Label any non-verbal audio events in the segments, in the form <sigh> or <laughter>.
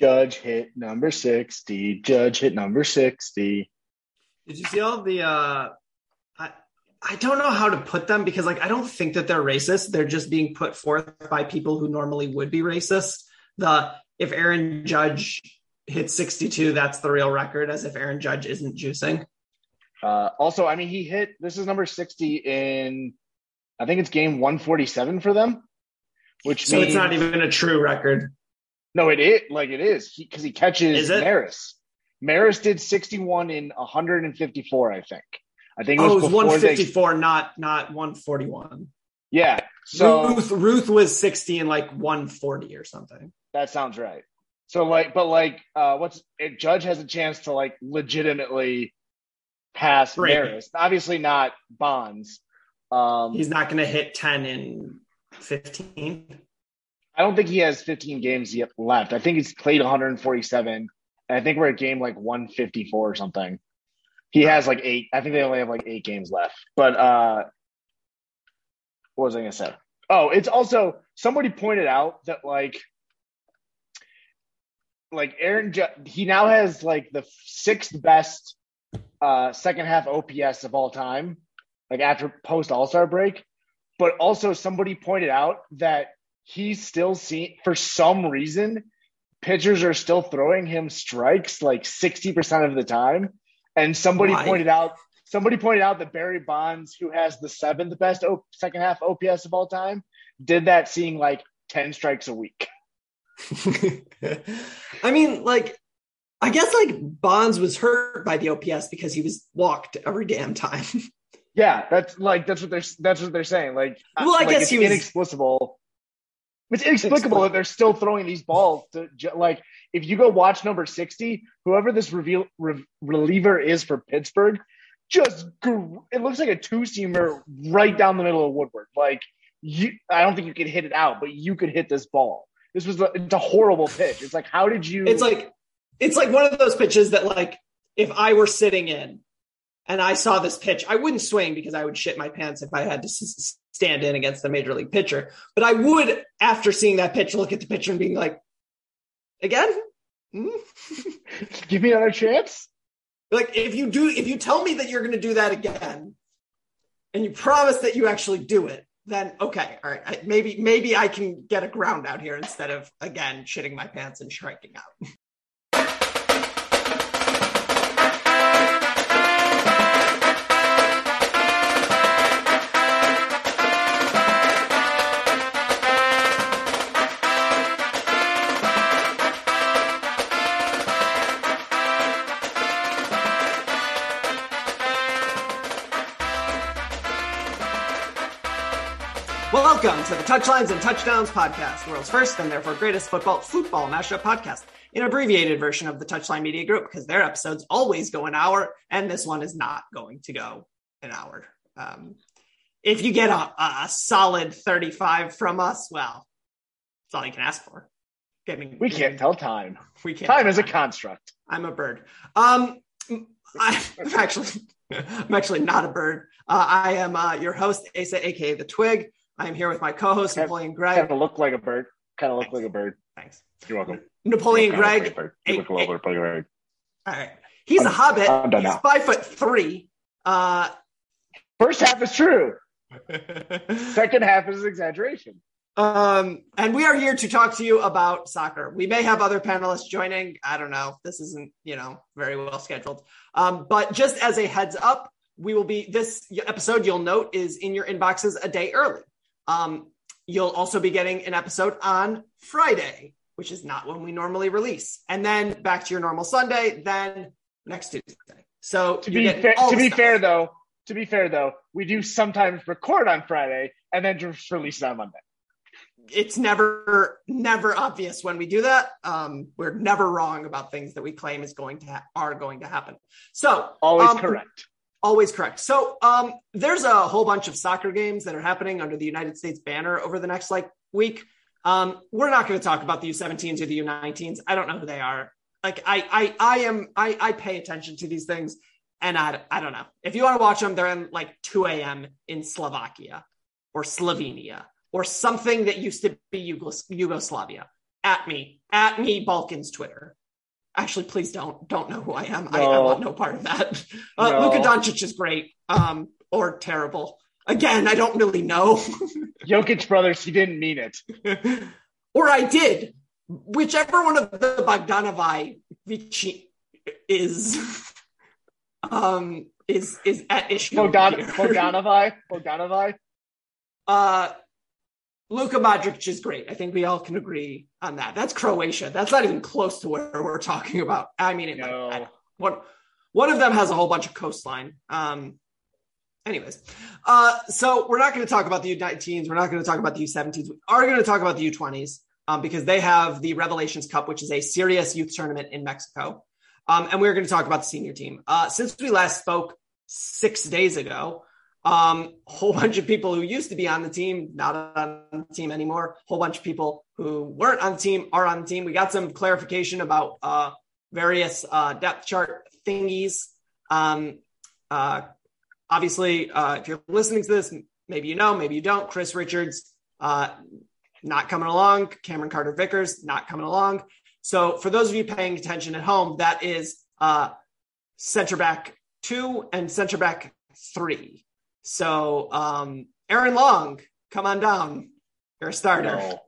Judge hit number 60. Judge hit number 60. Did you see all the uh I I don't know how to put them because like I don't think that they're racist. They're just being put forth by people who normally would be racist. The if Aaron Judge hit 62, that's the real record, as if Aaron Judge isn't juicing. Uh, also, I mean, he hit this is number 60 in I think it's game 147 for them, which So means it's not even a true record. No, it is like it is because he, catches Is? Maris. Maris did 61 in 154, I think. I think it was, Oh, it was before they- 154, not not 141. yeah, so Ruth Ruth was 60 and like 140 or something. that sounds right. So like, but like, uh, what's it, Judge has a chance to like legitimately pass Right. Maris. Obviously not Bonds. Um, He's not going to hit 10 in 15. I don't think he has 15 games yet left. I think he's played 147. And I think we're at game like 154 or something. He has like eight. I think they only have like eight games left. But uh what was I gonna say? Oh, it's also somebody pointed out that like like Aaron he now has like the sixth best uh second half OPS of all time, like after post All-Star break. But also somebody pointed out that he's still seen for some reason pitchers are still throwing him strikes like 60% of the time and somebody Why? pointed out somebody pointed out that barry bonds who has the seventh best o- second half ops of all time did that seeing like 10 strikes a week <laughs> I mean, like, I guess like Bonds was hurt by the OPS because he was walked every damn time. <laughs> yeah that's like that's what they're that's what they're saying like Well, I like, guess he was- inexplicable it's inexplicable that they're still throwing these balls to like if you go watch number 60 whoever this reveal, re- reliever is for pittsburgh just it looks like a two-seamer right down the middle of woodward. Like you i don't think you could hit it out but you could hit this ball. This was a, it's a horrible pitch. It's like how did you It's like it's like one of those pitches that like if I were sitting in and I saw this pitch, I wouldn't swing because I would shit my pants if I had to stand in against a major league pitcher. But I would, after seeing that pitch, look at the pitcher and being like, again. Hmm? <laughs> give me another chance like if you do, if you tell me that you're going to do that again, and you promise that you actually do it, then okay, all right, I, maybe maybe I can get a ground out here instead of again shitting my pants and striking out. <laughs> Welcome to the Touchlines and Touchdowns podcast, world's first and therefore greatest football football mashup podcast, an abbreviated version of the Touchline Media Group because their episodes always go an hour, and this one is not going to go an hour. Um, if you get a, a solid 35 from us, well, that's all you can ask for. Getting, we can't tell time We can't. time is a construct I'm a bird. Um, I'm actually, <laughs> I'm actually not a bird. Uh, I am uh, your host, Asa, aka the Twig. I am here with my co-host Napoleon Greg. Kind of look like a bird. Kind of look like a bird. Thanks. You're welcome. Napoleon You kinda look Greg. like a look a little bit like a bird. All right. He's a I'm- hobbit. I'm done He's now. five foot three. Uh, First half is true. <laughs> Second half is exaggeration. um, and we are here to talk to you about soccer. We may have other panelists joining. I don't know. This isn't, you know, very well scheduled. Um, but just as a heads up, we will be this episode. You'll note is in your inboxes a day early. Um, you'll also be getting an episode on Friday, which is not when we normally release, and then back to your normal Sunday. Then next Tuesday. So To be fair, to be stuff. fair though, to be fair though, we do sometimes record on Friday and then just release it on Monday. it's never never obvious when we do that um we're never wrong about things that we claim is going to ha- are going to happen so Always um, correct. Always correct. So um there's a whole bunch of soccer games that are happening under the united states banner over the next like week. Um we're not going to talk about the u17s or the u19s i don't know who they are. Like i i i am i i pay attention to these things and i i don't know. If you want to watch them they're in like 2 a.m in slovakia or Slovenia or something that used to be Yugos- Yugoslavia. At me, at me, Balkans Twitter. Actually, please don't don't know who I am. I, I want no part of that. <laughs> Uh, No. Luka Doncic is great, um, or terrible. Again, I don't really know, <laughs> Jokic brothers, he didn't mean it. <laughs> or I did. Whichever one of the Bogdanovi Vici is, um, is is at issue. Bogdan, Bogdanovi. Uh, Luka Modric is great. I think we all can agree on that. That's Croatia. That's not even close to where we're talking about. I mean, No. I- one one of them has a whole bunch of coastline. Um, anyways, uh, so we're not going to talk about the U19s. We're not going to talk about the U17s. We are going to talk about the U20s um, because they have the Revelations Cup, which is a serious youth tournament in Mexico. Um, and we're going to talk about the senior team. Uh, since we last spoke six days ago, um, whole bunch of people who used to be on the team, not on the team anymore. Whole bunch of people who weren't on the team are on the team. We got some clarification about uh, various uh, depth chart thingies. Um, uh, obviously, uh, if you're listening to this, maybe you know, maybe you don't. Chris Richards uh, not coming along. Cameron Carter Vickers not coming along. So for those of you paying attention at home, that is uh, center back two and center back three. So um, Aaron Long, come on down. You're a starter. No,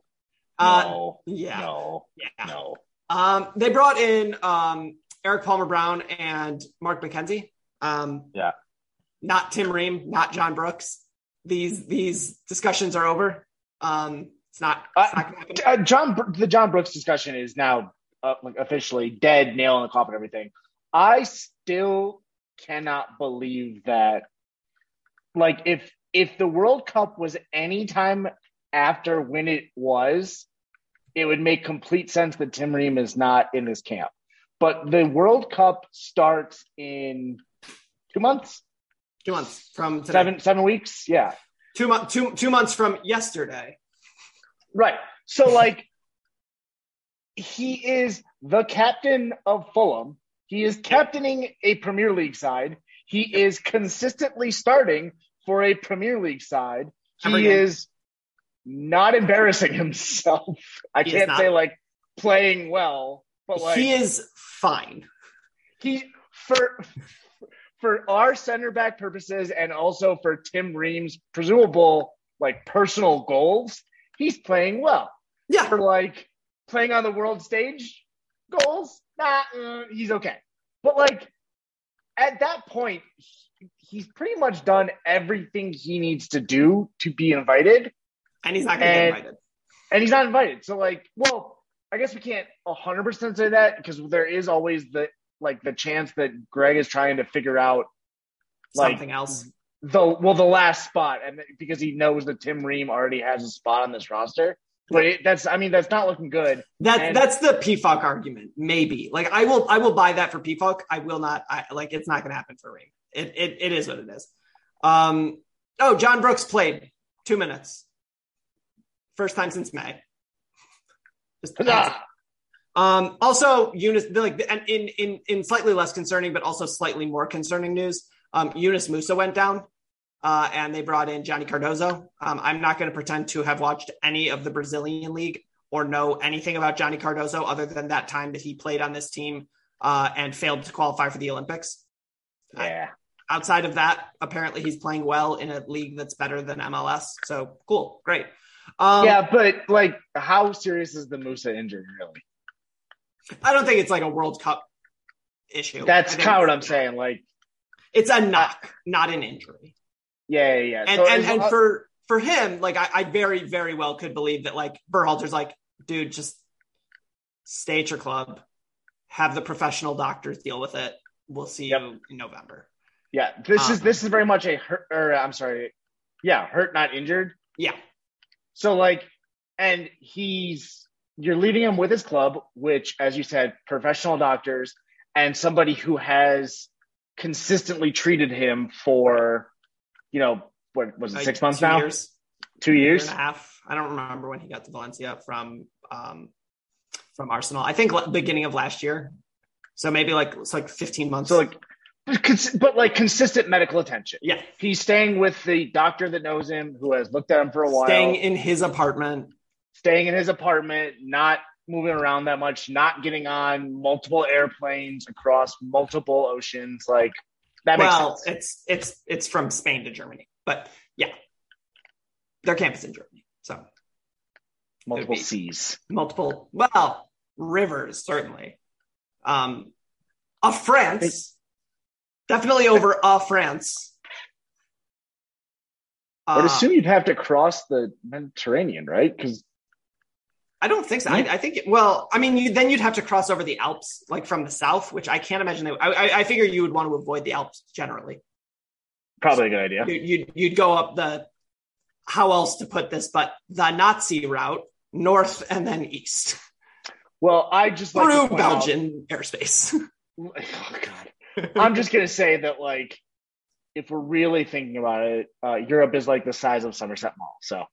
Uh, no, yeah. no, Yeah. no. Um, they brought in um, Erik Palmer Brown and Mark McKenzie. Um, Yeah. Not Tim Ream, not John Brooks. These these discussions are over. Um, it's not, it's not gonna happen. Uh, John, the John Brooks discussion is now uh, like officially dead, nail in the coffin, everything. I still cannot believe that. Like, if if the World Cup was any time after when it was, it would make complete sense that Tim Ream is not in this camp. But the World Cup starts in two months, Two months from today. seven seven weeks. Yeah, Two, mo- two, two months from yesterday. Right. So like he is the captain of Fulham. He is captaining a Premier League side. He is consistently starting for a Premier League side. He is not embarrassing <laughs> himself. I He can't say like playing well, but like he is fine. he for for our center back purposes and also for Tim Ream's presumable like personal goals, he's playing well Yeah. for like playing on the world stage goals, nah, uh, he's okay. But like at that point, he's pretty much done everything he needs to do to be invited, And he's not going to get invited. and he's not invited. So like, well, I guess we can't hundred percent say that because there is always the like the chance that Greg is trying to figure out like Something else. the well the last spot and because he knows that Tim Ream already has a spot on this roster. But it, that's I mean that's not looking good. That And- that's the PFOC argument. Maybe like I will I will buy that for PFOC. I will not. I, like it's not going to happen for Ream. It, it it is what it is. Um. Oh, John Brooks played two minutes. First time since May. Just <laughs> Um, also, Yunus, like, and in in in slightly less concerning, but also slightly more concerning news, um, Yunus Musah went down, uh, and they brought in Johnny Cardoso. Um, I'm not going to pretend to have watched any of the Brazilian league or know anything about Johnny Cardoso other than that time that he played on this team uh, and failed to qualify for the Olympics. Yeah. outside of that, apparently he's playing well in a league that's better than MLS. So cool, great. Um, yeah, but like, how serious is the Musah injury really? I don't think it's like a World Cup issue. That's kind of what I'm saying. Like, It's a knock, not an injury. Yeah, yeah, yeah. And So and, and for for him, like I, I very very well could believe that like Berhalter's like, dude, just stay at your club, have the professional doctors deal with it. We'll see Yep. you in November. yeah, this is um, this is very much a hurt. Or I'm sorry, yeah, hurt not injured. Yeah, So like, and he's you're leaving him with his club, which, as you said, professional doctors and somebody who has consistently treated him for, you know, what was it, like six months two now, years, two year years. and a half. I don't remember when he got to Valencia from um from Arsenal. I think beginning of last year. So maybe like it's like 15 months. So like, but like consistent medical attention. yeah, He's staying with the doctor that knows him, who has looked at him for a while, staying in his apartment. staying in his apartment, not moving around that much, not getting on multiple airplanes across multiple oceans. Like that makes well, sense. it's it's it's from Spain to Germany, but yeah, their campus in Germany. So multiple seas. multiple, well, rivers certainly. Um, a France, definitely over a France. I would Uh, assume you'd have to cross the Mediterranean, right? Because I don't think so. I, I think, well, I mean, you, then you'd have to cross over the Alps, like from the south, which I can't imagine. They, I, I, I figure you would want to avoid the Alps generally. probably a good idea. You, you'd, you'd go up the, how else to put this, but the Nazi route, north and then east Well, I just like through point out- Belgian airspace. <laughs> oh God, I'm just gonna say that like, if we're really thinking about it, uh, Europe is like the size of Somerset Mall. So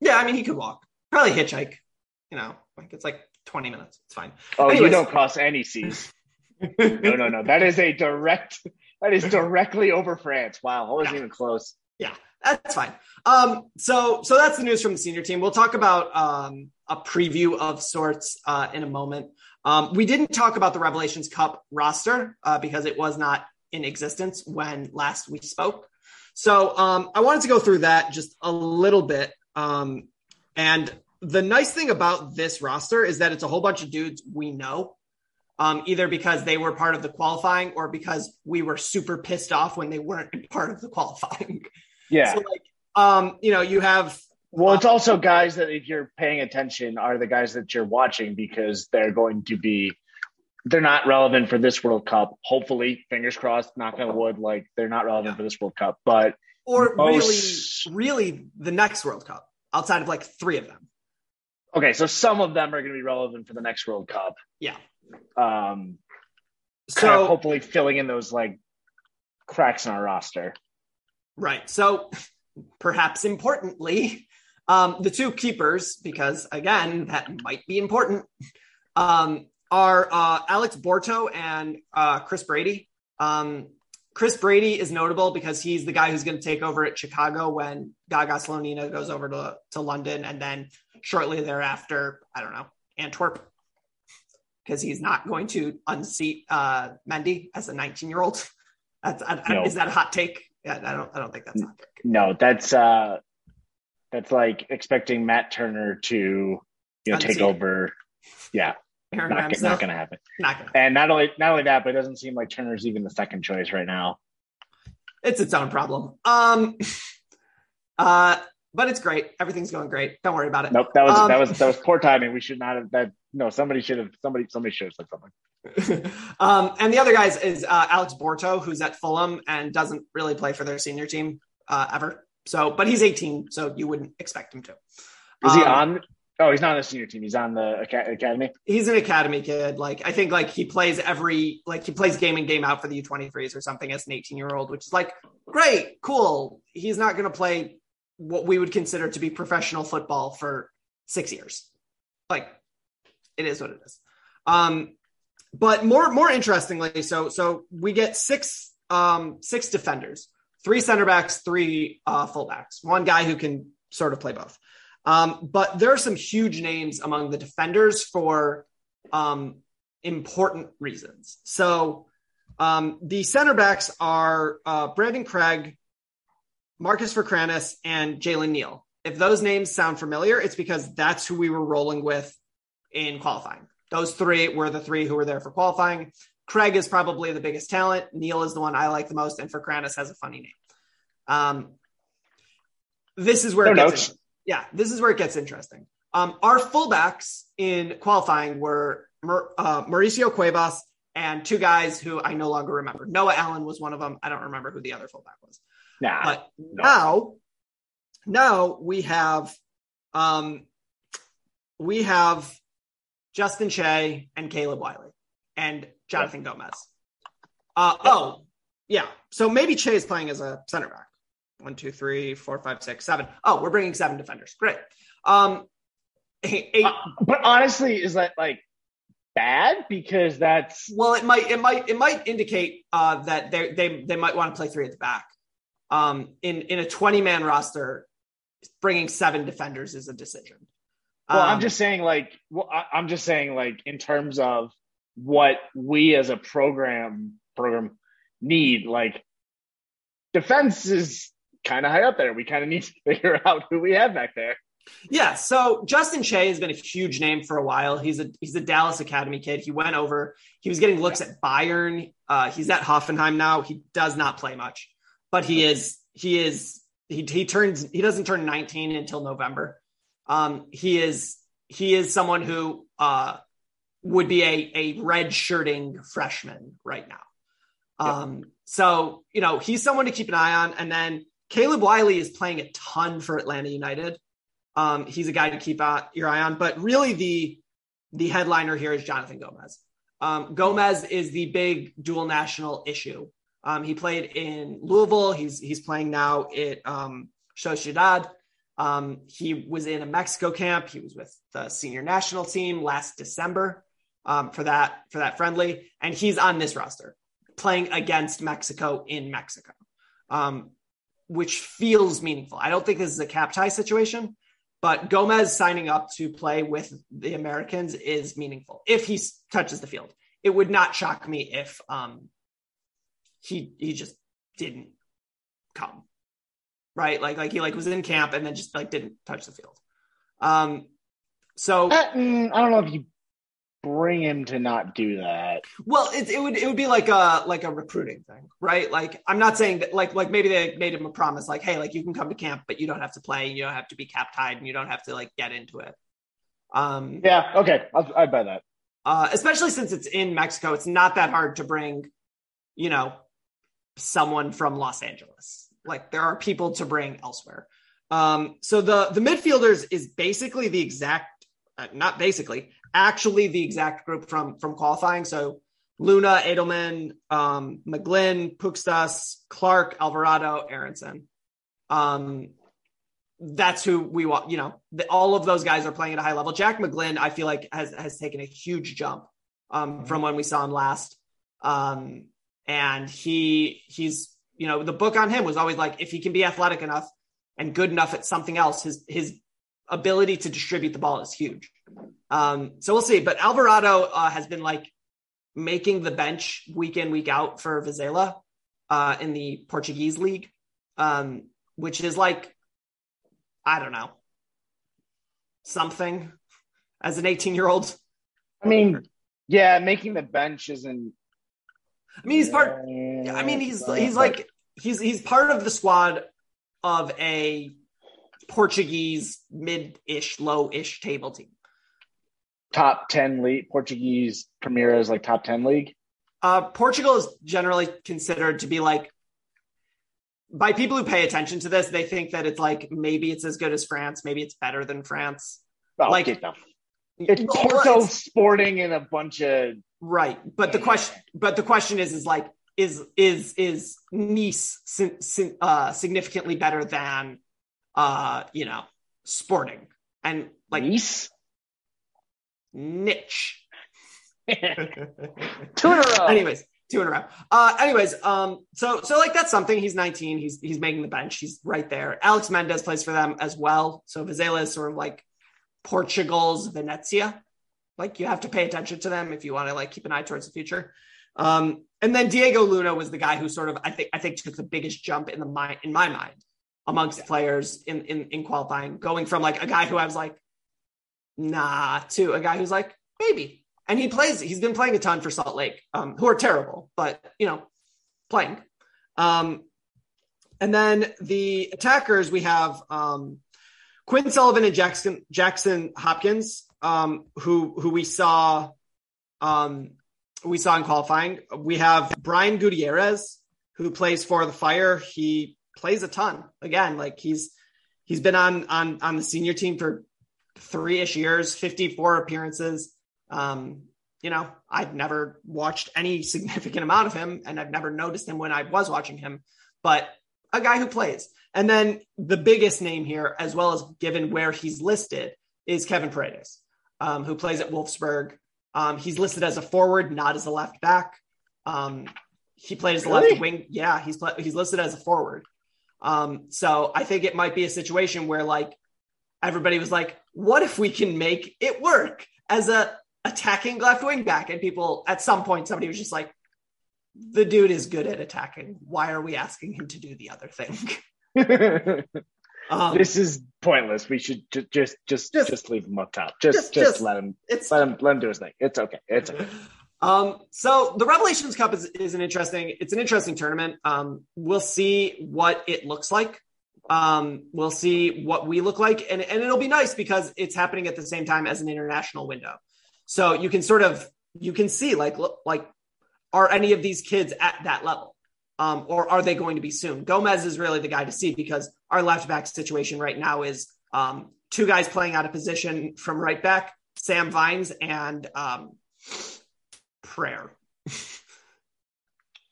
yeah, I mean, he could walk, probably hitchhike. You know, like it's like 20 minutes. It's fine. oh, you don't cross any seas. No, no, no. That is a direct. That is directly over France. Wow, I wasn't Yeah. even close. Yeah, that's fine. Um, so so that's the news from the senior team. We'll talk about um, a preview of sorts uh, in a moment. Um, we didn't talk about the Revelations Cup roster uh, because it was not in existence when last we spoke. So um, I wanted to go through that just a little bit. Um, and the nice thing about this roster is that it's a whole bunch of dudes we know. Um, either because they were part of the qualifying or because we were super pissed off when they weren't <laughs> part of the qualifying. Yeah. So like, um, you know, you have Well, it's also guys that if you're paying attention are the guys that you're watching because they're going to be they're not relevant for this World Cup. Hopefully, fingers crossed, knock on wood, like they're not relevant Yeah. for this World Cup. But or Most- really, really the next World Cup outside of like three of them. Okay, so some of them are going to be relevant for the next World Cup. Yeah. Um, kind So of hopefully filling in those like cracks in our roster. right. So perhaps importantly, um, the two keepers, because again, that might be important, um, are uh, Alex Borto and uh, Chris Brady. Um, Chris Brady is notable because he's the guy who's going to take over at Chicago when Gaga Slonina goes over to, to London, and then shortly thereafter, I don't know, Antwerp, because he's not going to unseat uh, Mendy as a 19 year old. <laughs> That's I, I- is that a hot take? Yeah, I don't. I don't think that's a hot take. No, that's uh, that's like expecting Matt Turner to you know take over. Yeah, Aaron not, Ramsdale, not going to happen. not gonna. And not only not only that, but it doesn't seem like Turner's even the second choice right now. It's its own problem. Um, <laughs> uh, but it's great. Everything's going great. Don't worry about it. Nope, that was Um, that was that was poor timing. We should not have that. No, somebody should have somebody somebody should have said something. <laughs> um, and the other guys is uh, Alex Borto, who's at Fulham and doesn't really play for their senior team uh, ever. So, but he's 18, so you wouldn't expect him to. Is he Um, on? Oh, he's not on the senior team. He's on the academy. He's an academy kid. Like I think, like he plays every like he plays game in game out for the U23s or something as an 18 year old, which is like great, cool. He's not going to play what we would consider to be professional football for six years. Like it is what it is. Um, but more more interestingly, so so we get six um, six defenders, three center backs, three uh, fullbacks, one guy who can sort of play both. Um, but there are some huge names among the defenders for um, important reasons. So um, the center backs are uh, Brandan Craig, Marcus Ferkranus, and Jalen Neal. If those names sound familiar, it's because that's who we were rolling with in qualifying. Those three were the three who were there for qualifying. Craig is probably the biggest talent. Neal is the one I like the most, and Ferkranus has a funny name. Um, this is where it gets notes. yeah, this is where it gets interesting. Um, our fullbacks in qualifying were uh, Mauricio Cuevas and two guys who I no longer remember. Noah Allen was one of them. I don't remember who the other fullback was. Nah. But now, now we have, um, we have Justin Che and Caleb Wiley and Jonathan Gomez. Uh, oh, yeah. So maybe Che is playing as a center back. One, two, three, four, five, six, seven. Oh, we're bringing seven defenders. Great. Um, eight, eight- Uh, but honestly, is that like bad? Because that's well, it might, it might, it might indicate uh, that they they they might want to play three at the back. Um, in in a twenty man roster, bringing seven defenders is a decision. well. I'm Um, just saying, like, well, I, I'm just saying, like, in terms of what we as a program program need, like, defense is kind of high up there. We kind of need to <laughs> figure out who we have back there. Yeah, so Justin Che has been a huge name for a while. He's a he's a Dallas Academy kid. He went over. He was getting looks at Bayern. Uh, he's at Hoffenheim now. He does not play much, but he is he is he he turns he doesn't turn 19 until November. Um, he is he is someone who uh, would be a a red shirting freshman right now. Um, so you know he's someone to keep an eye on. And then Caleb Wiley is playing a ton for Atlanta United. Um, he's a guy to keep uh, your eye on. But really, the the headliner here is Jonathan Gomez. Um, Gomez is the big dual national issue. Um, he played in Louisville. He's he's playing now at um, Sociedad. Um, he was in a Mexico camp. He was with the senior national team last December um, for that for that friendly, and he's on this roster playing against Mexico in Mexico, um, which feels meaningful. I don't think this is a cap tie situation, but Gomez signing up to play with the Americans is meaningful if he touches the field. It would not shock me if um, he he just didn't come, right? Like like he like was in camp and then just like didn't touch the field. Um, so Uh, mm, I don't know if you bring him to not do that. Well, it, it would it would be like a like a recruiting thing, right? Like I'm not saying that like like maybe they made him a promise, like hey, like you can come to camp, but you don't have to play, you don't have to be cap tied, and you don't have to like get into it. Um, Yeah. Okay. I'll, I buy that. uh, especially since it's in Mexico, it's not that hard to bring, you know, someone from Los Angeles. Like there are people to bring elsewhere. Um, so the the midfielders is basically the exact, uh, not basically, actually the exact group from from qualifying. So Luna, Edelman, um, McGlynn, Pukstas, Clark, Alvarado, Aaronson. Um, that's who we want. You know, the, all of those guys are playing at a high level. Jack McGlynn, I feel like has has taken a huge jump um, from when we saw him last. Um, and he he's you know the book on him was always like if he can be athletic enough and good enough at something else, his his ability to distribute the ball is huge. Um, so we'll see. But Alvarado uh, has been like making the bench week in week out for Vizela uh, in the Portuguese league, um, which is like I don't know something as an 18 year old. I mean, yeah, making the bench isn't. I mean, he's part. I mean, he's he's like he's he's part of the squad of a Portuguese mid-ish, low-ish table team. top ten league Portuguese Premier is like top ten league. Uh, Portugal is generally considered to be like by people who pay attention to this, they think that it's like maybe it's as good as France, maybe it's better than France. Oh, Like- it's Porto Sporting and a bunch of right? But the question, but the question is, is like, is is is Nice sin, sin, uh, significantly better than uh, you know Sporting and like Nice. niche? <laughs> Two in a row. anyways, two in a row. Uh, anyways, um, so so like that's something. He's 19. He's he's making the bench. He's right there. Alex Mendez plays for them as well. So Vizela is sort of like Portugal's Venezia. Like you have to pay attention to them if you want to like keep an eye towards the future. Um, and then Diego Luna was the guy who sort of I think I think took the biggest jump in the mind in my mind amongst players in, in in qualifying, going from like a guy who I was like, nah, to a guy who's like, maybe. And he plays, he's been playing a ton for Salt Lake, um, who are terrible, but you know, playing. Um, and then the attackers, we have um, Quinn Sullivan and Jackson Jackson Hopkins, um, who who we saw um, we saw in qualifying. We have Brian Gutierrez, who plays for the Fire. He plays a ton. Again, like he's he's been on on on the senior team for three ish years, 54 appearances. Um, you know, I've never watched any significant amount of him, and I've never noticed him when I was watching him, but a guy who plays. And then the biggest name here, as well as given where he's listed, is Kevin Paredes, um, who plays at Wolfsburg. Um, he's listed as a forward, not as a left back. Um, he played as a Really? left wing. Yeah, he's he's listed as a forward. Um, so I think it might be a situation where like everybody was like, "What if we can make it work as a attacking left wing back?" And people at some point somebody was just like, "The dude is good at attacking. Why are we asking him to do the other thing?" <laughs> Um, this is pointless. We should ju- just just Just- just, leave him up top. Just just- just, just- let him it's let him let him do his thing. It's okay. It's okay. Um, so the Revelations Cup is, is an interesting, it's an interesting tournament. Um, we'll see what it looks like. Um, we'll see what we look like and, and it'll be nice because it's happening at the same time as an international window. So you can sort of, you can see like, look, like, are any of these kids at that level? Um, or are they going to be soon? Gomez is really the guy to see because our left back situation right now is, um, two guys playing out of position from right back, Sam Vines and, um, prayer. <laughs>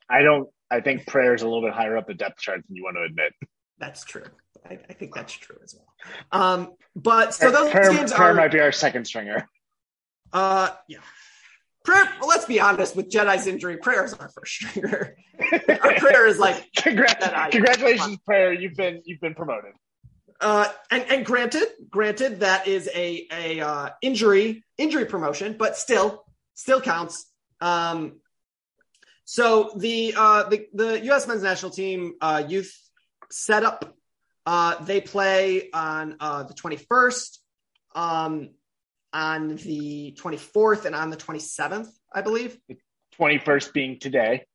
I don't. I think Prayer is a little bit higher up the depth chart than you want to admit. That's true. I, I think that's true as well. Um, but so those prayer, games prayer are, might be our second stringer. uh, yeah. Prayer. Well, let's be honest. With Jedi's injury, prayer is our first stringer. <laughs> our prayer is like, Congrat- That congratulations, prayer. You've been you've been promoted. uh, and and granted, granted that is a a uh, injury injury promotion, but still still counts. Um, so the uh, the the U.S. men's national team uh, youth setup, uh, they play on uh, the 21st, um, on the 24th, and on the 27th, I believe. Twenty first being today.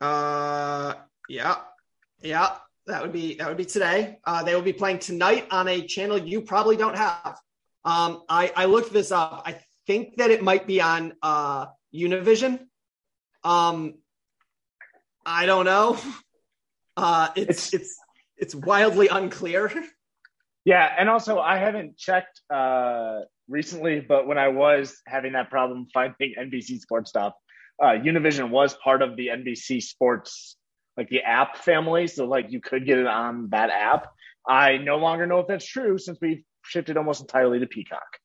Uh, yeah, yeah, that would be that would be today. Uh, they will be playing tonight on a channel you probably don't have. Um, I I looked this up. I think that it might be on uh Univision. Um, I don't know. <laughs> Uh, it's it's it's wildly unclear. <laughs> Yeah, and also I haven't checked uh, recently, but when I was having that problem finding NBC Sports stuff, uh, Univision was part of the NBC Sports like the app family, so like you could get it on that app. I no longer know if that's true since we've shifted almost entirely to Peacock.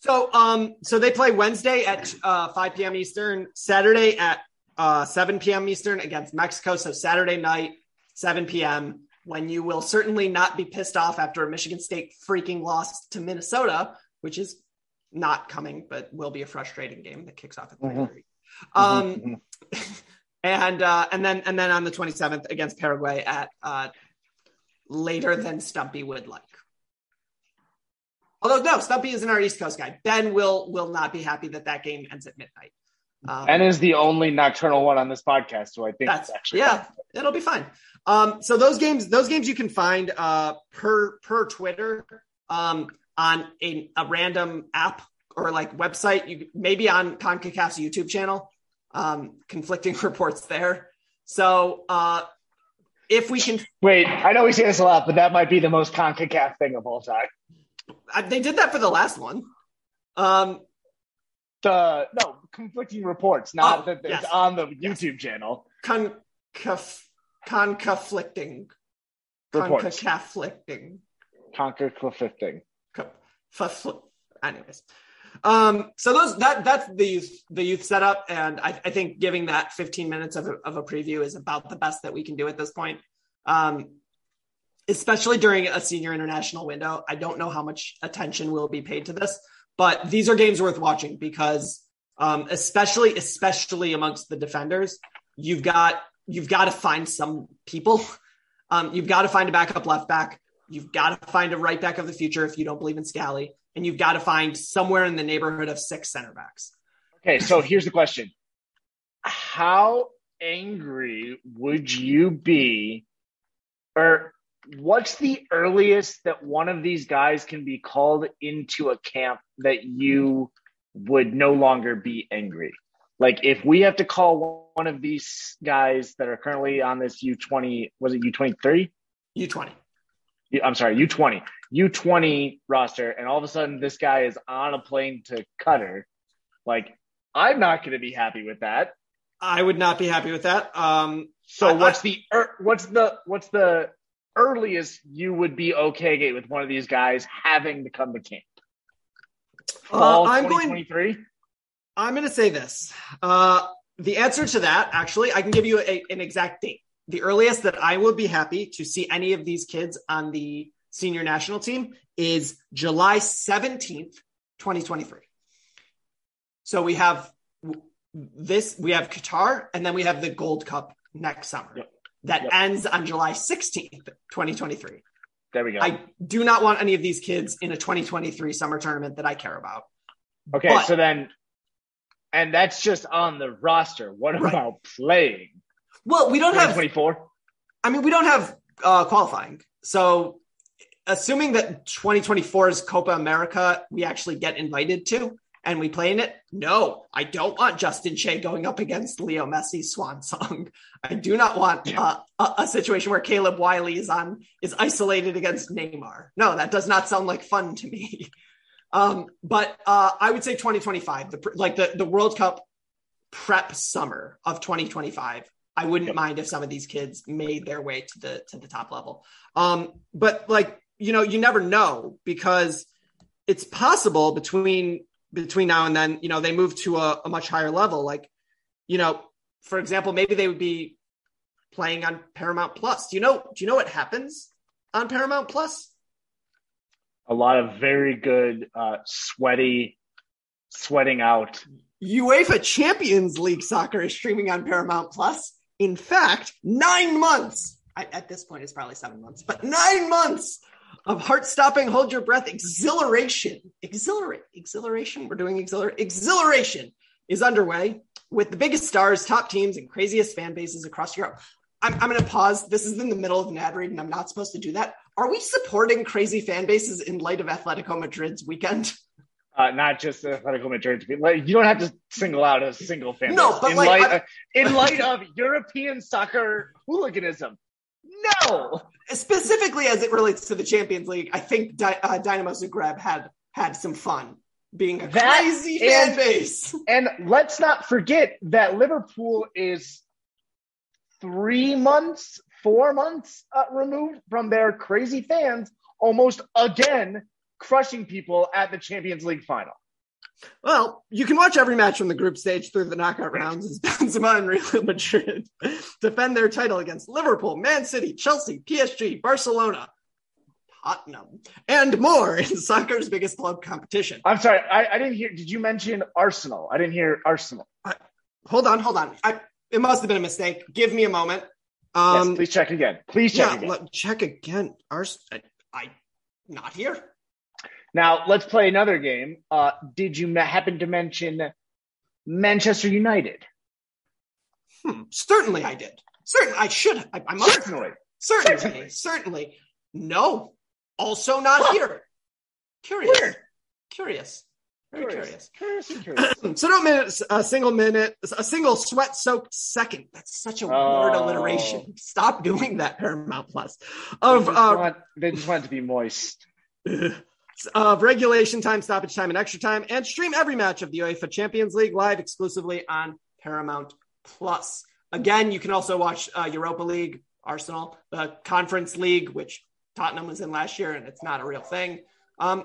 So, um, so they play Wednesday at uh, 5 p.m. Eastern, Saturday at uh, 7 p.m. Eastern against Mexico. So Saturday night, 7 p.m. When you will certainly not be pissed off after a Michigan State freaking loss to Minnesota, which is not coming, but will be a frustrating game that kicks off at 3:30. Um, and uh, and then and then on the 27th against Paraguay at uh, later than Stumpy would like. Although no, Stumpy isn't our East Coast guy. Ben will will not be happy that that game ends at midnight. Um, and is the only nocturnal one on this podcast, so I think that's actually yeah, it'll be fine. Um, so those games, those games you can find uh, per per Twitter um, on a, a random app or like website. You maybe on Concacaf's YouTube channel. Um, conflicting <laughs> reports there. So uh, if we can, Wait, I know we say this a lot, but that might be the most CONCACAF thing of all time. I, they did that for the last one. Um, The no conflicting reports, not Oh, that it's yes. on the YouTube channel. concaf conflicting Reports. concaflicting Conquer conflicting. Anyways Um, so those that that's the youth the youth setup, and I, I think giving that 15 minutes of a, of a preview is about the best that we can do at this point. Um, especially during a senior international window. I don't know how much attention will be paid to this, but these are games worth watching because, um, especially especially amongst the defenders, you've got you've got to find some people. <laughs> Um, you've got to find a backup left back. You've got to find a right back of the future if you don't believe in Scally, and you've got to find somewhere in the neighborhood of six center backs. Okay, so here's the question: How angry would you be, or what's the earliest that one of these guys can be called into a camp that you would no longer be angry? Like if we have to call one of these guys that are currently on this U20, was it U23? U20. I'm sorry, U20, U20 roster, and all of a sudden this guy is on a plane to Qatar. Like, I'm not going to be happy with that. I would not be happy with that. Um, so I- what's I- the er, what's the what's the earliest you would be okay with one of these guys having to come to camp? Uh, Fall I'm going. 2023. I'm going to say this. Uh, the answer to that, actually, I can give you a, an exact date. The earliest that I would be happy to see any of these kids on the senior national team is July 17th, 2023. So we have this, we have Qatar, and then we have the Gold Cup next summer. Yep. That Yep. ends on July 16th, 2023. There we go. I do not want any of these kids in a 2023 summer tournament that I care about. okay, but- so then, and that's just on the roster. What Right. about playing? Well, we don't have 24. I mean, we don't have uh, qualifying. So, assuming that 2024's Copa America, we actually get invited to and we play in it, no, I don't want Justin Che going up against Leo Messi's swan song. <laughs> I do not want uh, a, a situation where Caleb Wiley is on is isolated against Neymar. No, that does not sound like fun to me. <laughs> Um, but uh, I would say 2025, the, like the, the World Cup prep summer of 2025. I wouldn't Yep. mind if some of these kids made their way to the to the top level. Um, but like you know, you never know because it's possible between between now and then, you know, they move to a, a much higher level. Like, you know, for example, maybe they would be playing on Paramount Plus. Do you know? Do you know what happens on Paramount Plus? A lot of very good, uh, sweaty, sweating out. UEFA Champions League soccer is streaming on Paramount Plus. In fact, nine months. I, at this point, it's probably seven months, but nine months of heart-stopping, hold your breath, exhilaration, exhilarate, exhilaration. We're doing exhilar- exhilaration is underway with the biggest stars, top teams, and craziest fan bases across Europe. I'm, I'm going to pause. This is in the middle of an ad read, and I'm not supposed to do that. Are we supporting crazy fan bases in light of Atletico Madrid's weekend? Uh, not just Atletico Madrid. Like, you don't have to single out a single fan. No, but in like, light, I- of, in light of European soccer hooliganism, no. specifically as it relates to the Champions League, I think Dy- uh, Dynamo Zagreb had had some fun being a That crazy fan and- base. And let's not forget that Liverpool is three months, four months uh, removed from their crazy fans, almost again crushing people at the Champions League final. Well, you can watch every match from the group stage through the knockout rounds as <laughs> Benzema and Real Madrid defend their title against Liverpool, Man City, Chelsea, PSG, Barcelona, Tottenham, and more in <laughs> soccer's biggest club competition. I'm sorry, I, I didn't hear. Did you mention Arsenal? I didn't hear Arsenal. Hold on, hold on. I, it must have been a mistake. Give me a moment. yes, Um, please check again. Please check yeah, again. let- check again. Ars- I, I not here. Now let's play another game. Uh, did you happen to mention Manchester United? Hmm, certainly I did. Certainly I should. I, I must. Certainly. Certainly, Certainly. certainly. No. Also not Huh. here. Curious. Weird. Curious. Very curious. Curious and <clears throat> curious. so don't minute a single minute, a single sweat soaked second. That's such a Oh. word alliteration. Stop doing that, Paramount Plus. They Of just, uh, want, they just want to be moist. <laughs> of regulation time, stoppage time, and extra time, and stream every match of the UEFA Champions League live exclusively on Paramount Plus. Again, you can also watch uh, Europa League, Arsenal, the Conference League, which Tottenham was in last year, and it's not a real thing. Um,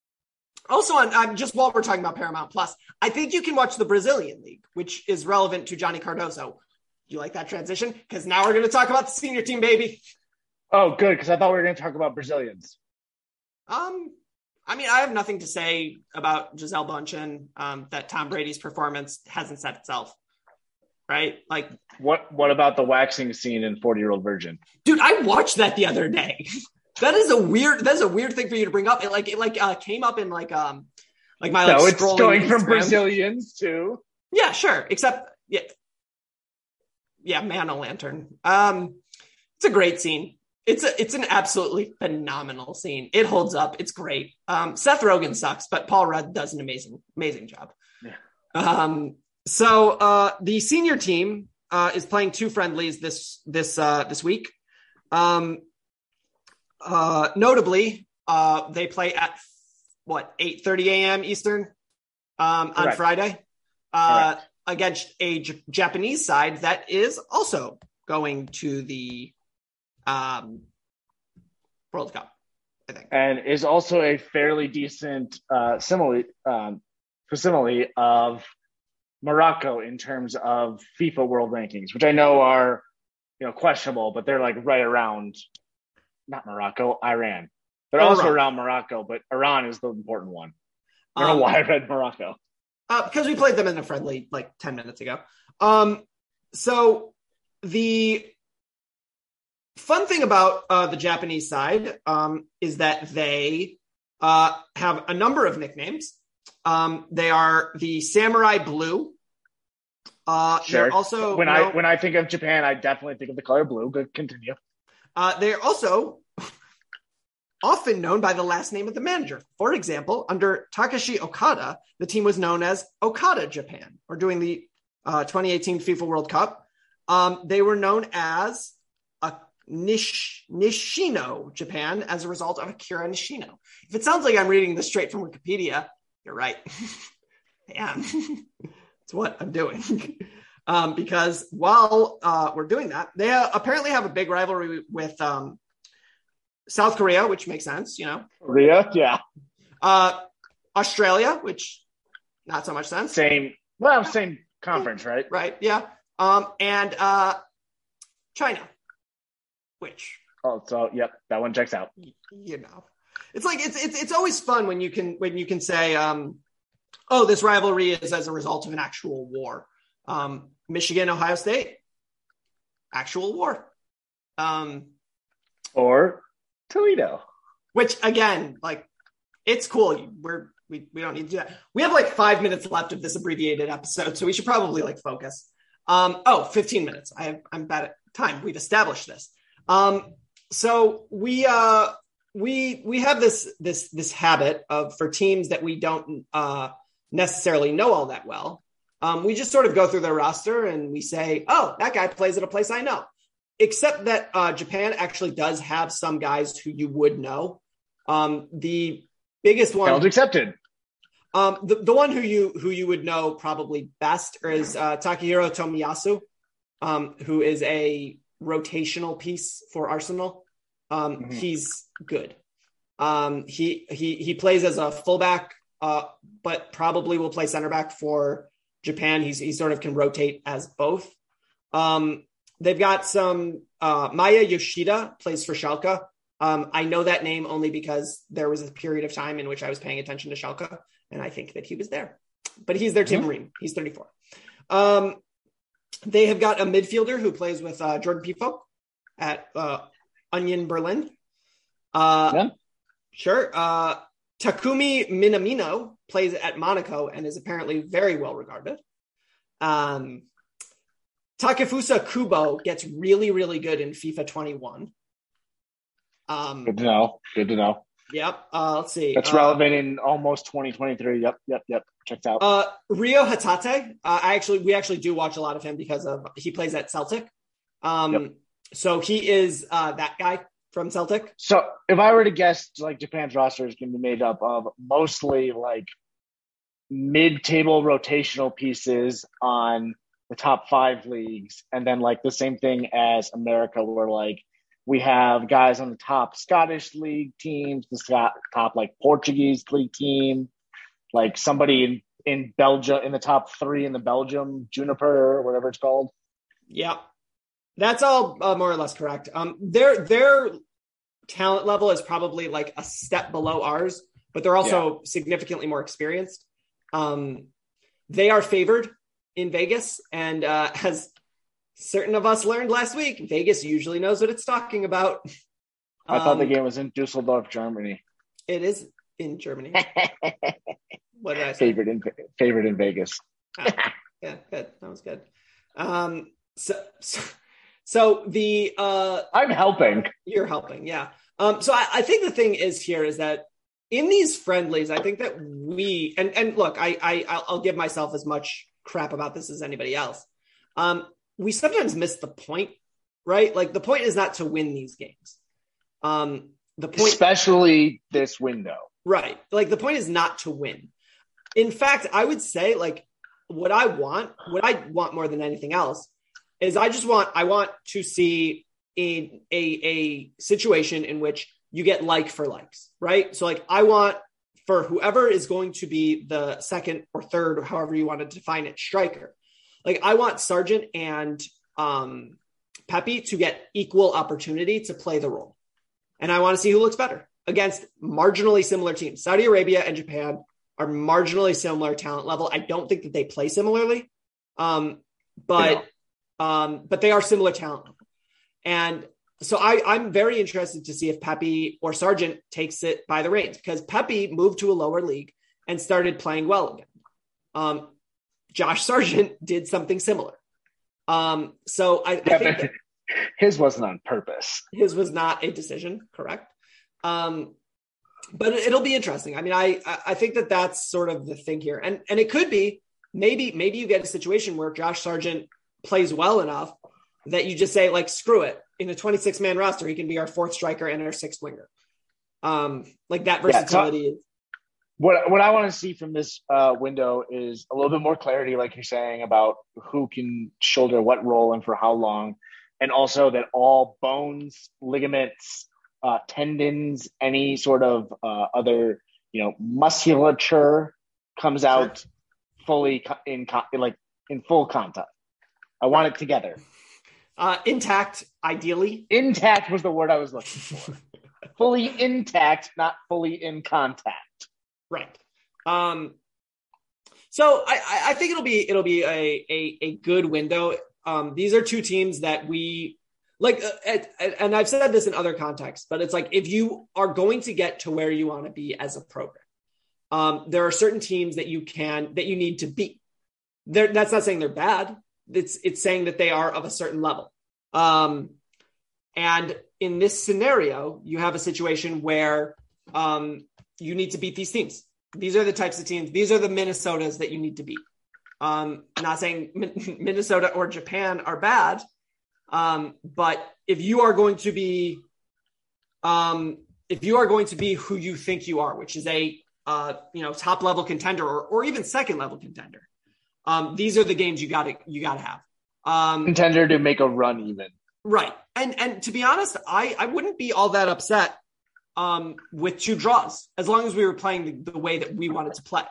Also, on, on just while we're talking about Paramount Plus, I think you can watch the Brazilian League, which is relevant to Johnny Cardoso. You like that transition? Because now we're going to talk about the senior team, baby. Oh, good, because I thought we were going to talk about Brazilians. Um, I mean, I have nothing to say about Gisele Bündchen. Um, that Tom Brady's performance hasn't set itself, right? Like, What What about the waxing scene in Forty Year Old Virgin? dude, I watched that the other day. That is a weird. That's a weird thing for you to bring up. It like it like uh, came up in like um like my like no, it's scrolling going from Brazilians to Yeah, sure. Except yeah, yeah, Man o' Lantern. Um, it's a great scene. It's a it's an absolutely phenomenal scene. It holds up. It's great. Um, Seth Rogen sucks, but Paul Rudd does an amazing amazing job. Yeah. Um, so uh, the senior team uh, is playing two friendlies this this uh, this week. Um, uh, notably, uh, they play at what eight thirty a.m. Eastern um, on. Friday uh, against a J- Japanese side that is also going to the um, World Cup. I think. and is also a fairly decent uh, simile um, facsimile of Morocco in terms of FIFA World Rankings, which I know are you know questionable, but they're like right around not Morocco, Iran. They're Oh, also around Morocco, but Iran is the important one. I don't Um, know why I read Morocco. uh, because we played them in a friendly like 10 minutes ago. Um, so the fun thing about uh, the Japanese side um, is that they uh, have a number of nicknames. Um, they are the Samurai Blue. Uh, Sure. They're also when I when I think of Japan, I definitely think of the color blue. Good, continue. Uh, they are also often known by the last name of the manager. For example, under Takashi Okada, the team was known as Okada Japan, or during the uh, 2018 FIFA World Cup, um, they were known as a Nish, Nishino Japan as a result of Akira Nishino. If it sounds like I'm reading this straight from Wikipedia, you're right. <laughs> I am. <laughs> it's what I'm doing. Um, because while uh, we're doing that, they uh, apparently have a big rivalry with um, South Korea, which makes sense, you know, Korea, yeah, uh, Australia, which not so much sense, same. Well, same conference, right? right? Yeah, um, and uh, China, which Oh, so yep, that one checks out. you know, it's like it's it's it's always fun when you can when you can say, um, oh, this rivalry is as a result of an actual war. Um, Michigan, Ohio State, actual war. Um, Or Toledo. which again, like, it's cool. We're we, we don't need to do that. We have like five minutes left of this abbreviated episode, so we should probably like focus. Um, oh, 15 minutes. I have, I'm bad at time. We've established this. Um, so we uh we we have this this this habit of for teams that we don't uh necessarily know all that well. Um, we just sort of go through their roster and we say, oh, that guy plays at a place I know. Except that uh, Japan actually does have some guys who you would know. Um, the biggest one, Challenge accepted. um, the, the one who you who you would know probably best is uh, Takahiro Tomiyasu, um, who is a rotational piece for Arsenal. Um, Mhm. He's good. Um, he he he plays as a fullback, uh, but probably will play center back for Japan. He's he sort of can rotate as both. Um, they've got some uh, Maya Yoshida plays for Schalke. Um, I know that name only because there was a period of time in which I was paying attention to Schalke, and I think that he was there. But he's their Tim Ream. He's 34. Um, they have got a midfielder who plays with uh, Jordan Pefok at uh, Union Berlin. Uh, Yeah. Sure. Uh, Takumi Minamino plays at Monaco and is apparently very well regarded. Um, Takefusa Kubo gets really, really good in FIFA 21. Um, Good to know. Good to know. yep. Uh, let's see. That's Uh, relevant in almost 2023. Yep, yep, yep. Checked out. Uh, Reo Hatate. Uh, I actually, we actually do watch a lot of him because of he plays at Celtic. Um, Yep. so he is uh, that guy from Celtic. So if I were to guess, like Japan's roster is going to be made up of mostly like mid-table rotational pieces on the top five leagues, and then like the same thing as America, where like we have guys on the top Scottish league teams, the top like Portuguese league team, like somebody in in Belgium in the top three in the Belgium Juniper or whatever it's called. Yeah, that's all uh, more or less correct. Um, their their talent level is probably like a step below ours, but they're also significantly more experienced. Um, they are favored in Vegas, and uh, <laughs> as certain of us learned last week, Vegas usually knows what it's talking about. I thought the Um, game was in Dusseldorf, Germany. It is in Germany. <laughs> what did I say? favorite in favorite in Vegas. Ah, yeah, good. That was good. Um, so, so, so the uh, I'm helping. You're helping, yeah. Um, so I, I think the thing is here is that in these friendlies, I think that we and and look, I I I'll- give myself as much crap about this as anybody else. Um, we sometimes miss the point, right? Like the point is not to win these games. Um, the point, Especially this window. right? Like the point is not to win. In fact, I would say like what I want, what I want more than anything else is I just want I want to see a a, a situation in which you get like for likes, right? So like I want for whoever is going to be the second or third or however you want to define it striker. Like I want Sargent and um Pepi to get equal opportunity to play the role. And I want to see who looks better against marginally similar teams. Saudi Arabia and Japan are marginally similar talent level. I don't think that they play similarly. Um, but um, but they are similar talent level. And so I, I'm very interested to see if Pepi or Sargent takes it by the reins because Pepi moved to a lower league and started playing well again. Um, Josh Sargent <laughs> did something similar. Um, so I, I think his wasn't on purpose. his was not a decision, correct? Um, but it- it'll be interesting. I mean, I I- I think that that's sort of the thing here, and and it could be maybe maybe you get a situation where Josh Sargent plays well enough that you just say like screw it in a 26 man roster he can be our fourth striker and our sixth winger. Um, like that Yeah, so- versatility. What what I want to see from this uh, window is a little bit more clarity, like you're saying, about who can shoulder what role and for how long, and also that all bones, ligaments, uh, tendons, any sort of uh, other you know musculature comes out fully co- in co- like in full contact. I want it together. Uh, intact, ideally. Intact was the word I was looking for. <laughs> fully intact, not fully in contact. Right. Um, so I, I- think it'll be it'll be a a, a good window. Um, these are two teams that we like, uh, and- and I've said this in other contexts, but it's like if you are going to get to where you want to be as a program, um, there are certain teams that you can that you need to beat. They're, that's not saying they're bad. It's it's saying that they are of a certain level. Um, and in this scenario, you have a situation where um, you need to beat these teams. These are the types of teams. These are the Minnesotas that you need to beat. Um, not saying <laughs> Minnesota or Japan are bad, um, but if you are going to be, um, if you are going to be who you think you are, which is a uh, you know top level contender or, or even second level contender, um, these are the games you got to you got to have. Um, Contender to make a run, even. Right. And and to be honest, I I wouldn't be all that upset um with two draws as long as we were playing the, the way that we wanted to play.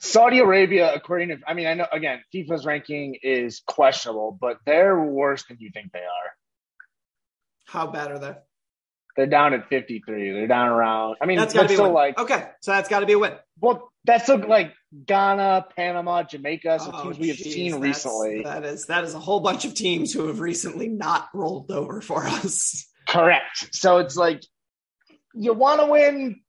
Saudi Arabia, according to, I mean, I know again, FIFA's ranking is questionable, but they're worse than you think they are. How bad are they? They're down at 53. They're down around. I mean, That's got to be a still win. like okay, so that's got to be a win. well, that's like Ghana, Panama, Jamaica, so Oh, teams we have geez, seen recently. That is that is a whole bunch of teams who have recently not rolled over for us. Correct. So it's like you want to win.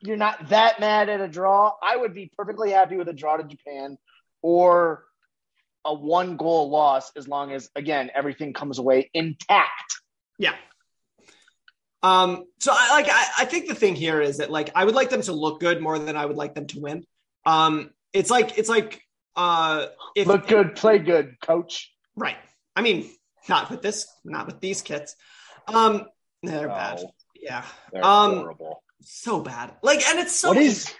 You're not that mad at a draw. I would be perfectly happy with a draw to Japan or a one goal loss as long as again everything comes away intact. Yeah. Um, so I like I, I think the thing here is that like I would like them to look good more than I would like them to win. Um, it's like it's like uh if Look good, play good, coach. right. I mean, not with this, not with these kits. Um, they're bad. Yeah. They're Um, horrible. So bad. Like, and it's so What is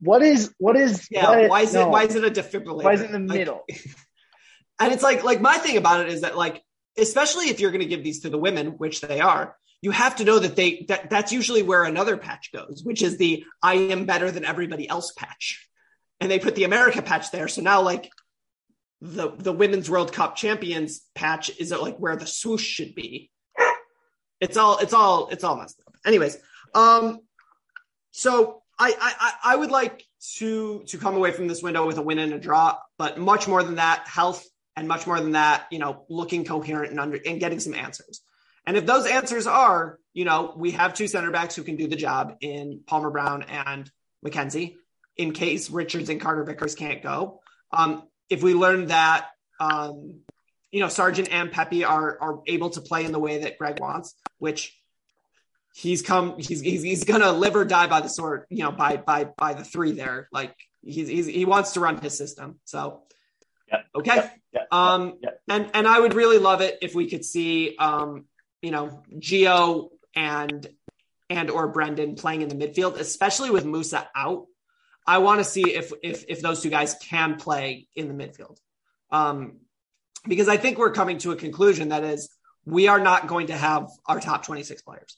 what is what is yeah. what- why is no. it why is it a defibrillator? why is it in the Like, middle? <laughs> And it's like, like my thing about it is that, like, especially if you're going to give these to the women, which they are, you have to know that they that that's usually where another patch goes, which is the "I am better than everybody else" patch, and they put the America patch there. So now, like, the the women's World Cup champions patch is like where the swoosh should be. It's all it's all it's all messed up. Anyways, um, so I I I- I would like to to come away from this window with a win and a draw, but much more than that, health and much more than that, you know, looking coherent and under and getting some answers. And if those answers are, you know, we have two center backs who can do the job in Palmer Brown and McKenzie, in case Richards and Carter Vickers can't go. Um, if we learn that, um, you know, Sargent and Pepi are are able to play in the way that Gregg wants, which he's come, he's he's, he's gonna live or die by the sword, you know, by by by the three there. Like he's, he's he wants to run his system. So Yep. okay. Yep, yep, Um, and and I would really love it if we could see, um, you know, Gio and and or Brenden playing in the midfield, especially with Musah out. I want to see if if if those two guys can play in the midfield, um, because I think we're coming to a conclusion that is we are not going to have our top twenty six players.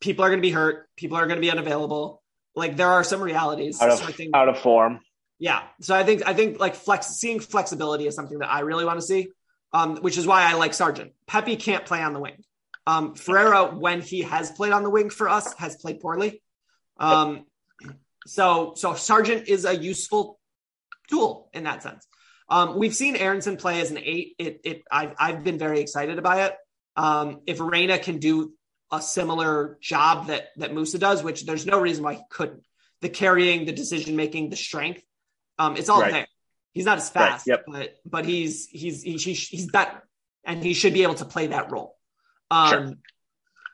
People are going to be hurt. People are going to be unavailable. Like there are some realities. Out So of think- out of form. yeah. So I think I think like flex seeing flexibility is something that I really want to see. Um, which is why I like Sargent. Pepi can't play on the wing. Um, Ferreira, when he has played on the wing for us, has played poorly. Um, so so Sargent is a useful tool in that sense. Um, we've seen Aaronson play as an eight. It it I've I've been very excited about it. Um, if Reyna can do a similar job that that Musah does, which there's no reason why he couldn't. The carrying, the decision making, the strength, um, it's all Right. there. He's not as Right, fast, yep. but but he's he's he's he's, he's better, and he should be able to play that role. Um, Sure.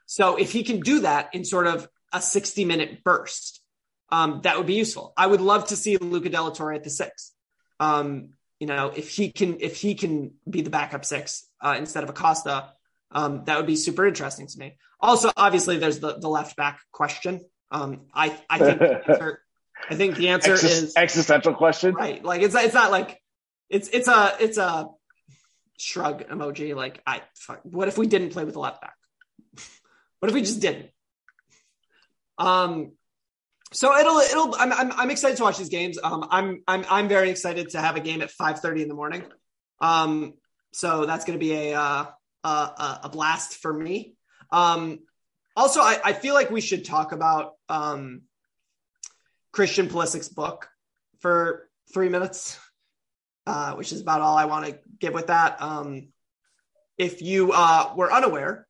So if he can do that in sort of a 60 minute burst, um, that would be useful. I would love to see Luca de la Torre at the six. Um, you know, if he can if he can be the backup six uh, instead of Acosta, um, that would be super interesting to me. Also, obviously, there's the the left back question. Um, I I think <laughs> the answer, I think the answer is existential question. right. Like it's it's not like it's it's a it's a shrug emoji. Like I fuck, what if we didn't play with the left back? <laughs> what if we just didn't? Um. So it'll it'll I'm I'm, I'm excited to watch these games. Um. I'm I'm I'm very excited to have a game at 5:30 in the morning. Um. So that's going to be a uh a, a a blast for me. Um. Also, I, I feel like we should talk about um Christian Pulisic's book for three minutes, uh, which is about all I want to give with that. Um, if you uh, were unaware,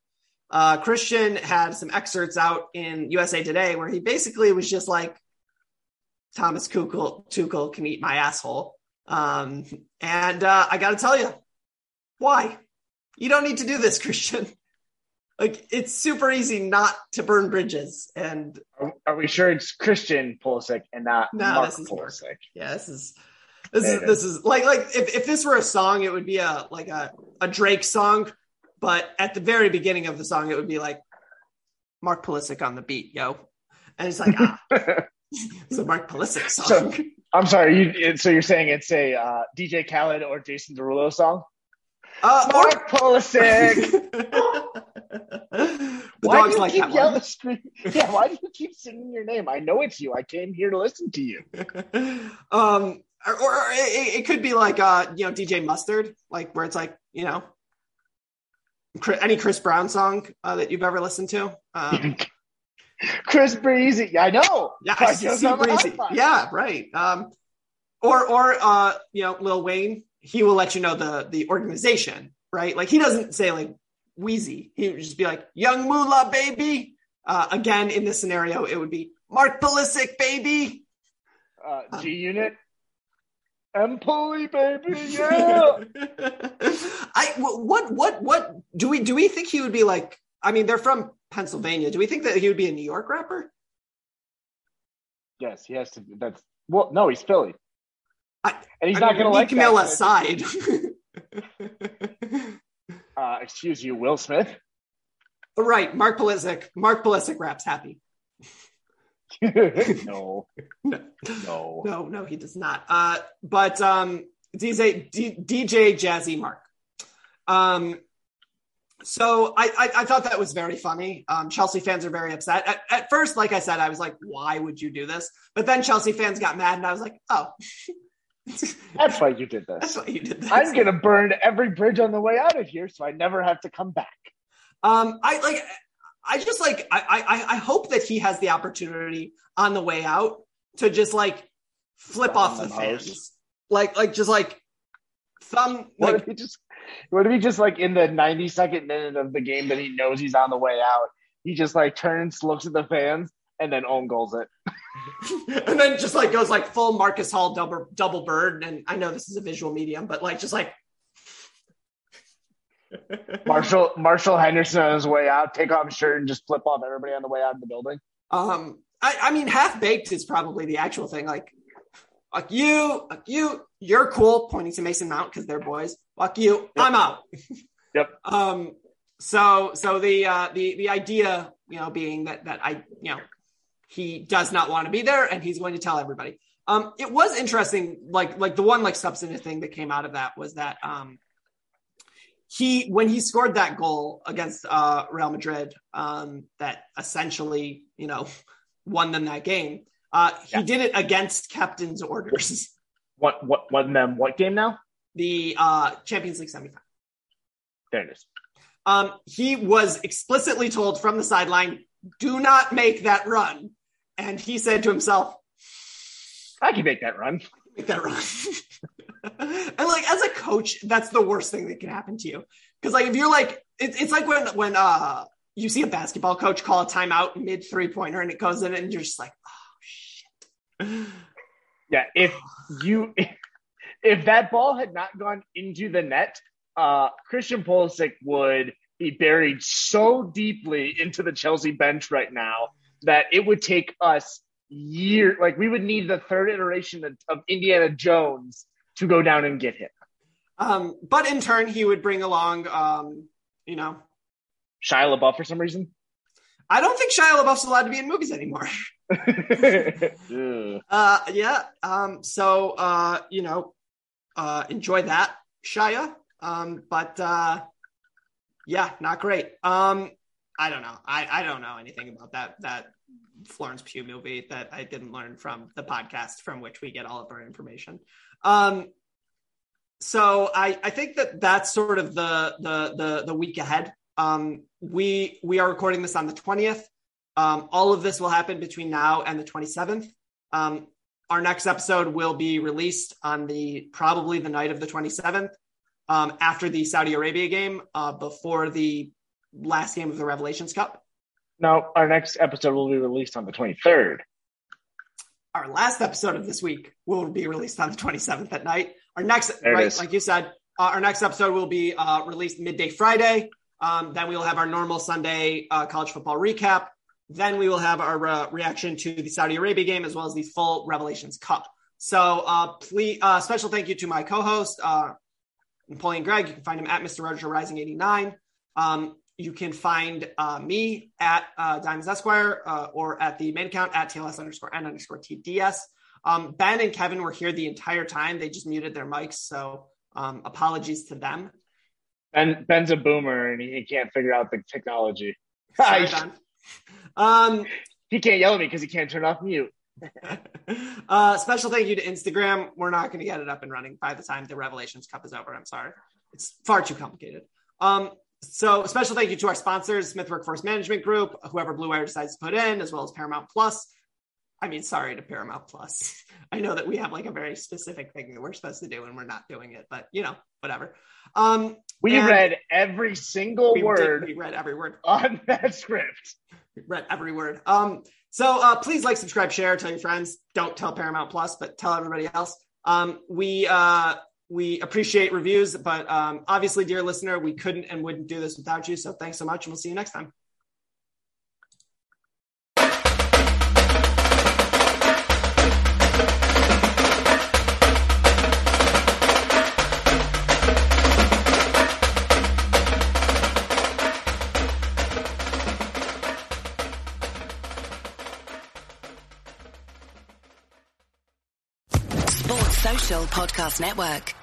uh, Christian had some excerpts out in USA Today where he basically was just like, Thomas Tuchel, Tuchel can eat my asshole. Um, and uh, I got to tell you, why? You don't need to do this, <laughs> Christian. Like it's super easy not to burn bridges, and Are, we sure it's Christian Pulisic and not No, Mark this is. Pulisic? Yeah, this is this is It this is like like if, if this were a song, it would be a like a, a Drake song, but at the very beginning of the song, it would be like Mark Pulisic on the beat, yo. And it's like ah, <laughs> it's a Mark Pulisic So- song. I'm sorry. You, so you're saying it's a uh, DJ Khaled or Jason Derulo song? uh, or- Mark Pulisic. <laughs> <laughs> the why do you like keep yelling? <laughs> Yeah. Why do you keep singing your name? I know it's you. I came here to listen to you. <laughs> um, or, or it, it could be like uh, you know, DJ Mustard, like where it's like you know, any Chris Brown song uh, that you've ever listened to? Um, <laughs> Chris Breezy. I know. yeah, Five see Joe's on the Breezy. Yeah, right. Um, or or uh, you know, Lil Wayne. He will let you know the the organization, right? Like he doesn't say like Weezy. He would just be like Young Mula, baby. Uh, again, in this scenario, it would be Mark Pulisic, baby. Uh, G Unit. M Pulley, baby. <laughs> Yeah. I what what what do we do we think he would be like? I mean, they're from Pennsylvania. Do we think that he would be a New York rapper? yes, he has to. That's well. No, he's Philly, I- and he's I not going to like Camille aside. <laughs> Uh, excuse you, Will Smith. right, Mark Pulisic. Mark Pulisic raps happy. <laughs> no, <laughs> No. no. No, no, he does not. Uh, but um, DJ D, DJ Jazzy Mark. Um, so I, I I thought that was very funny. Um, Chelsea fans are very upset. At, at first, like I said, I was like, "Why would you do this?" But then Chelsea fans got mad, and I was like, "Oh, <laughs> That's why you did that's this. why you did this." I'm going to burn every bridge on the way out of here, so I never have to come back. Um, I like. I just like. I, I. I hope that he has the opportunity on the way out to just like flip off the fans, like like just like thumb. What Like if he just? What if he just like in the 92nd minute of the game that he knows he's on the way out, he just like turns, looks at the fans, and then own goals it. <laughs> and then just like goes like full Marcus Hall double double bird. And I know this is a visual medium, but like just like <laughs> Marshall Marshall Henderson on his way out, take off his shirt and just flip off everybody on the way out of the building. um I, I mean half baked is probably the actual thing. Like fuck you, fuck you, you're cool, pointing to Mason Mount because they're boys. Fuck you, I'm out. <laughs> Yep. Um so so the uh the the idea, you know, being that that I you know he does not want to be there and he's going to tell everybody. Um it was interesting, like like the one like substantive thing that came out of that was that um he when he scored that goal against uh, Real Madrid, um, that essentially you know <laughs> won them that game. Uh, he Yeah. did it against captain's orders. What what what them what game now? The uh, Champions League semifinal. There it is. Um, he was explicitly told from the sideline, "Do not make that run," and he said to himself, I can make that run. make that run. <laughs> and like as a coach, that's the worst thing that can happen to you. Because like if you're like, it's it's like when when uh you see a basketball coach call a timeout mid three pointer and it goes in and you're just like, oh shit. Yeah, if you if that ball had not gone into the net, uh Christian Pulisic would be buried so deeply into the Chelsea bench right now that it would take us year like we would need the third iteration of, of Indiana Jones to go down and get him. Um, but in turn, he would bring along, um, you know, Shia LaBeouf for some reason. I don't think Shia LaBeouf's allowed to be in movies anymore. Ugh. <laughs> Uh, yeah. Um, so, uh, you know, uh, enjoy that, Shia. Um, but, uh, yeah, not great. Um, I don't know. I, I don't know anything about that, that Florence Pugh movie that I didn't learn from the podcast from which we get all of our information. Um, so I, I think that that's sort of the, the, the, the week ahead. Um, we, we are recording this on the 20th. Um, all of this will happen between now and the 27th. Um, our next episode will be released on the probably the night of the 27th, um, after the Saudi Arabia game, uh, before the last game of the Revelations Cup. Now, our next episode will be released on the 23rd. Our last episode of this week will be released on the 27th at night. Our next, right, is. like you said, uh, our next episode will be uh, released midday Friday. Um, then we will have our normal Sunday uh, college football recap. Then we will have our uh, reaction to the Saudi Arabia game as well as the full Revelations Cup. So, uh, please, uh, special thank you to my co-host, uh, Napoleon Gregg. You can find him at Mr. Roger Rising 89. Um, you can find uh, me at uh, Diamonds Esquire uh, or at the main account at TLS underscore N underscore TDS. Um, ben and Kevin were here the entire time. They just muted their mics. So um, apologies to them. Ben Ben's a boomer and he, he can't figure out the technology. Sorry, <laughs> Ben. Um, he can't yell at me because he can't turn off mute. <laughs> uh, special thank you to Instagram. We're not going to get it up and running by the time the Revelations Cup is over. I'm sorry. It's far too complicated. Um, so special thank you to our sponsors, Smith Workforce Management Group, whoever Blue Wire decides to put in, as well as Paramount Plus. I mean, sorry to Paramount Plus. <laughs> I know that we have like a very specific thing that we're supposed to do and we're not doing it, but you know, whatever. Um, we read every single we word. Did, we read every word on <laughs> that script. We read every word. Um, so uh, please like, subscribe, share, tell your friends. Don't tell Paramount Plus, but tell everybody else. Um, we uh, we appreciate reviews, but um, obviously, dear listener, we couldn't and wouldn't do this without you. So thanks so much, and we'll see you next time. Podcast Network.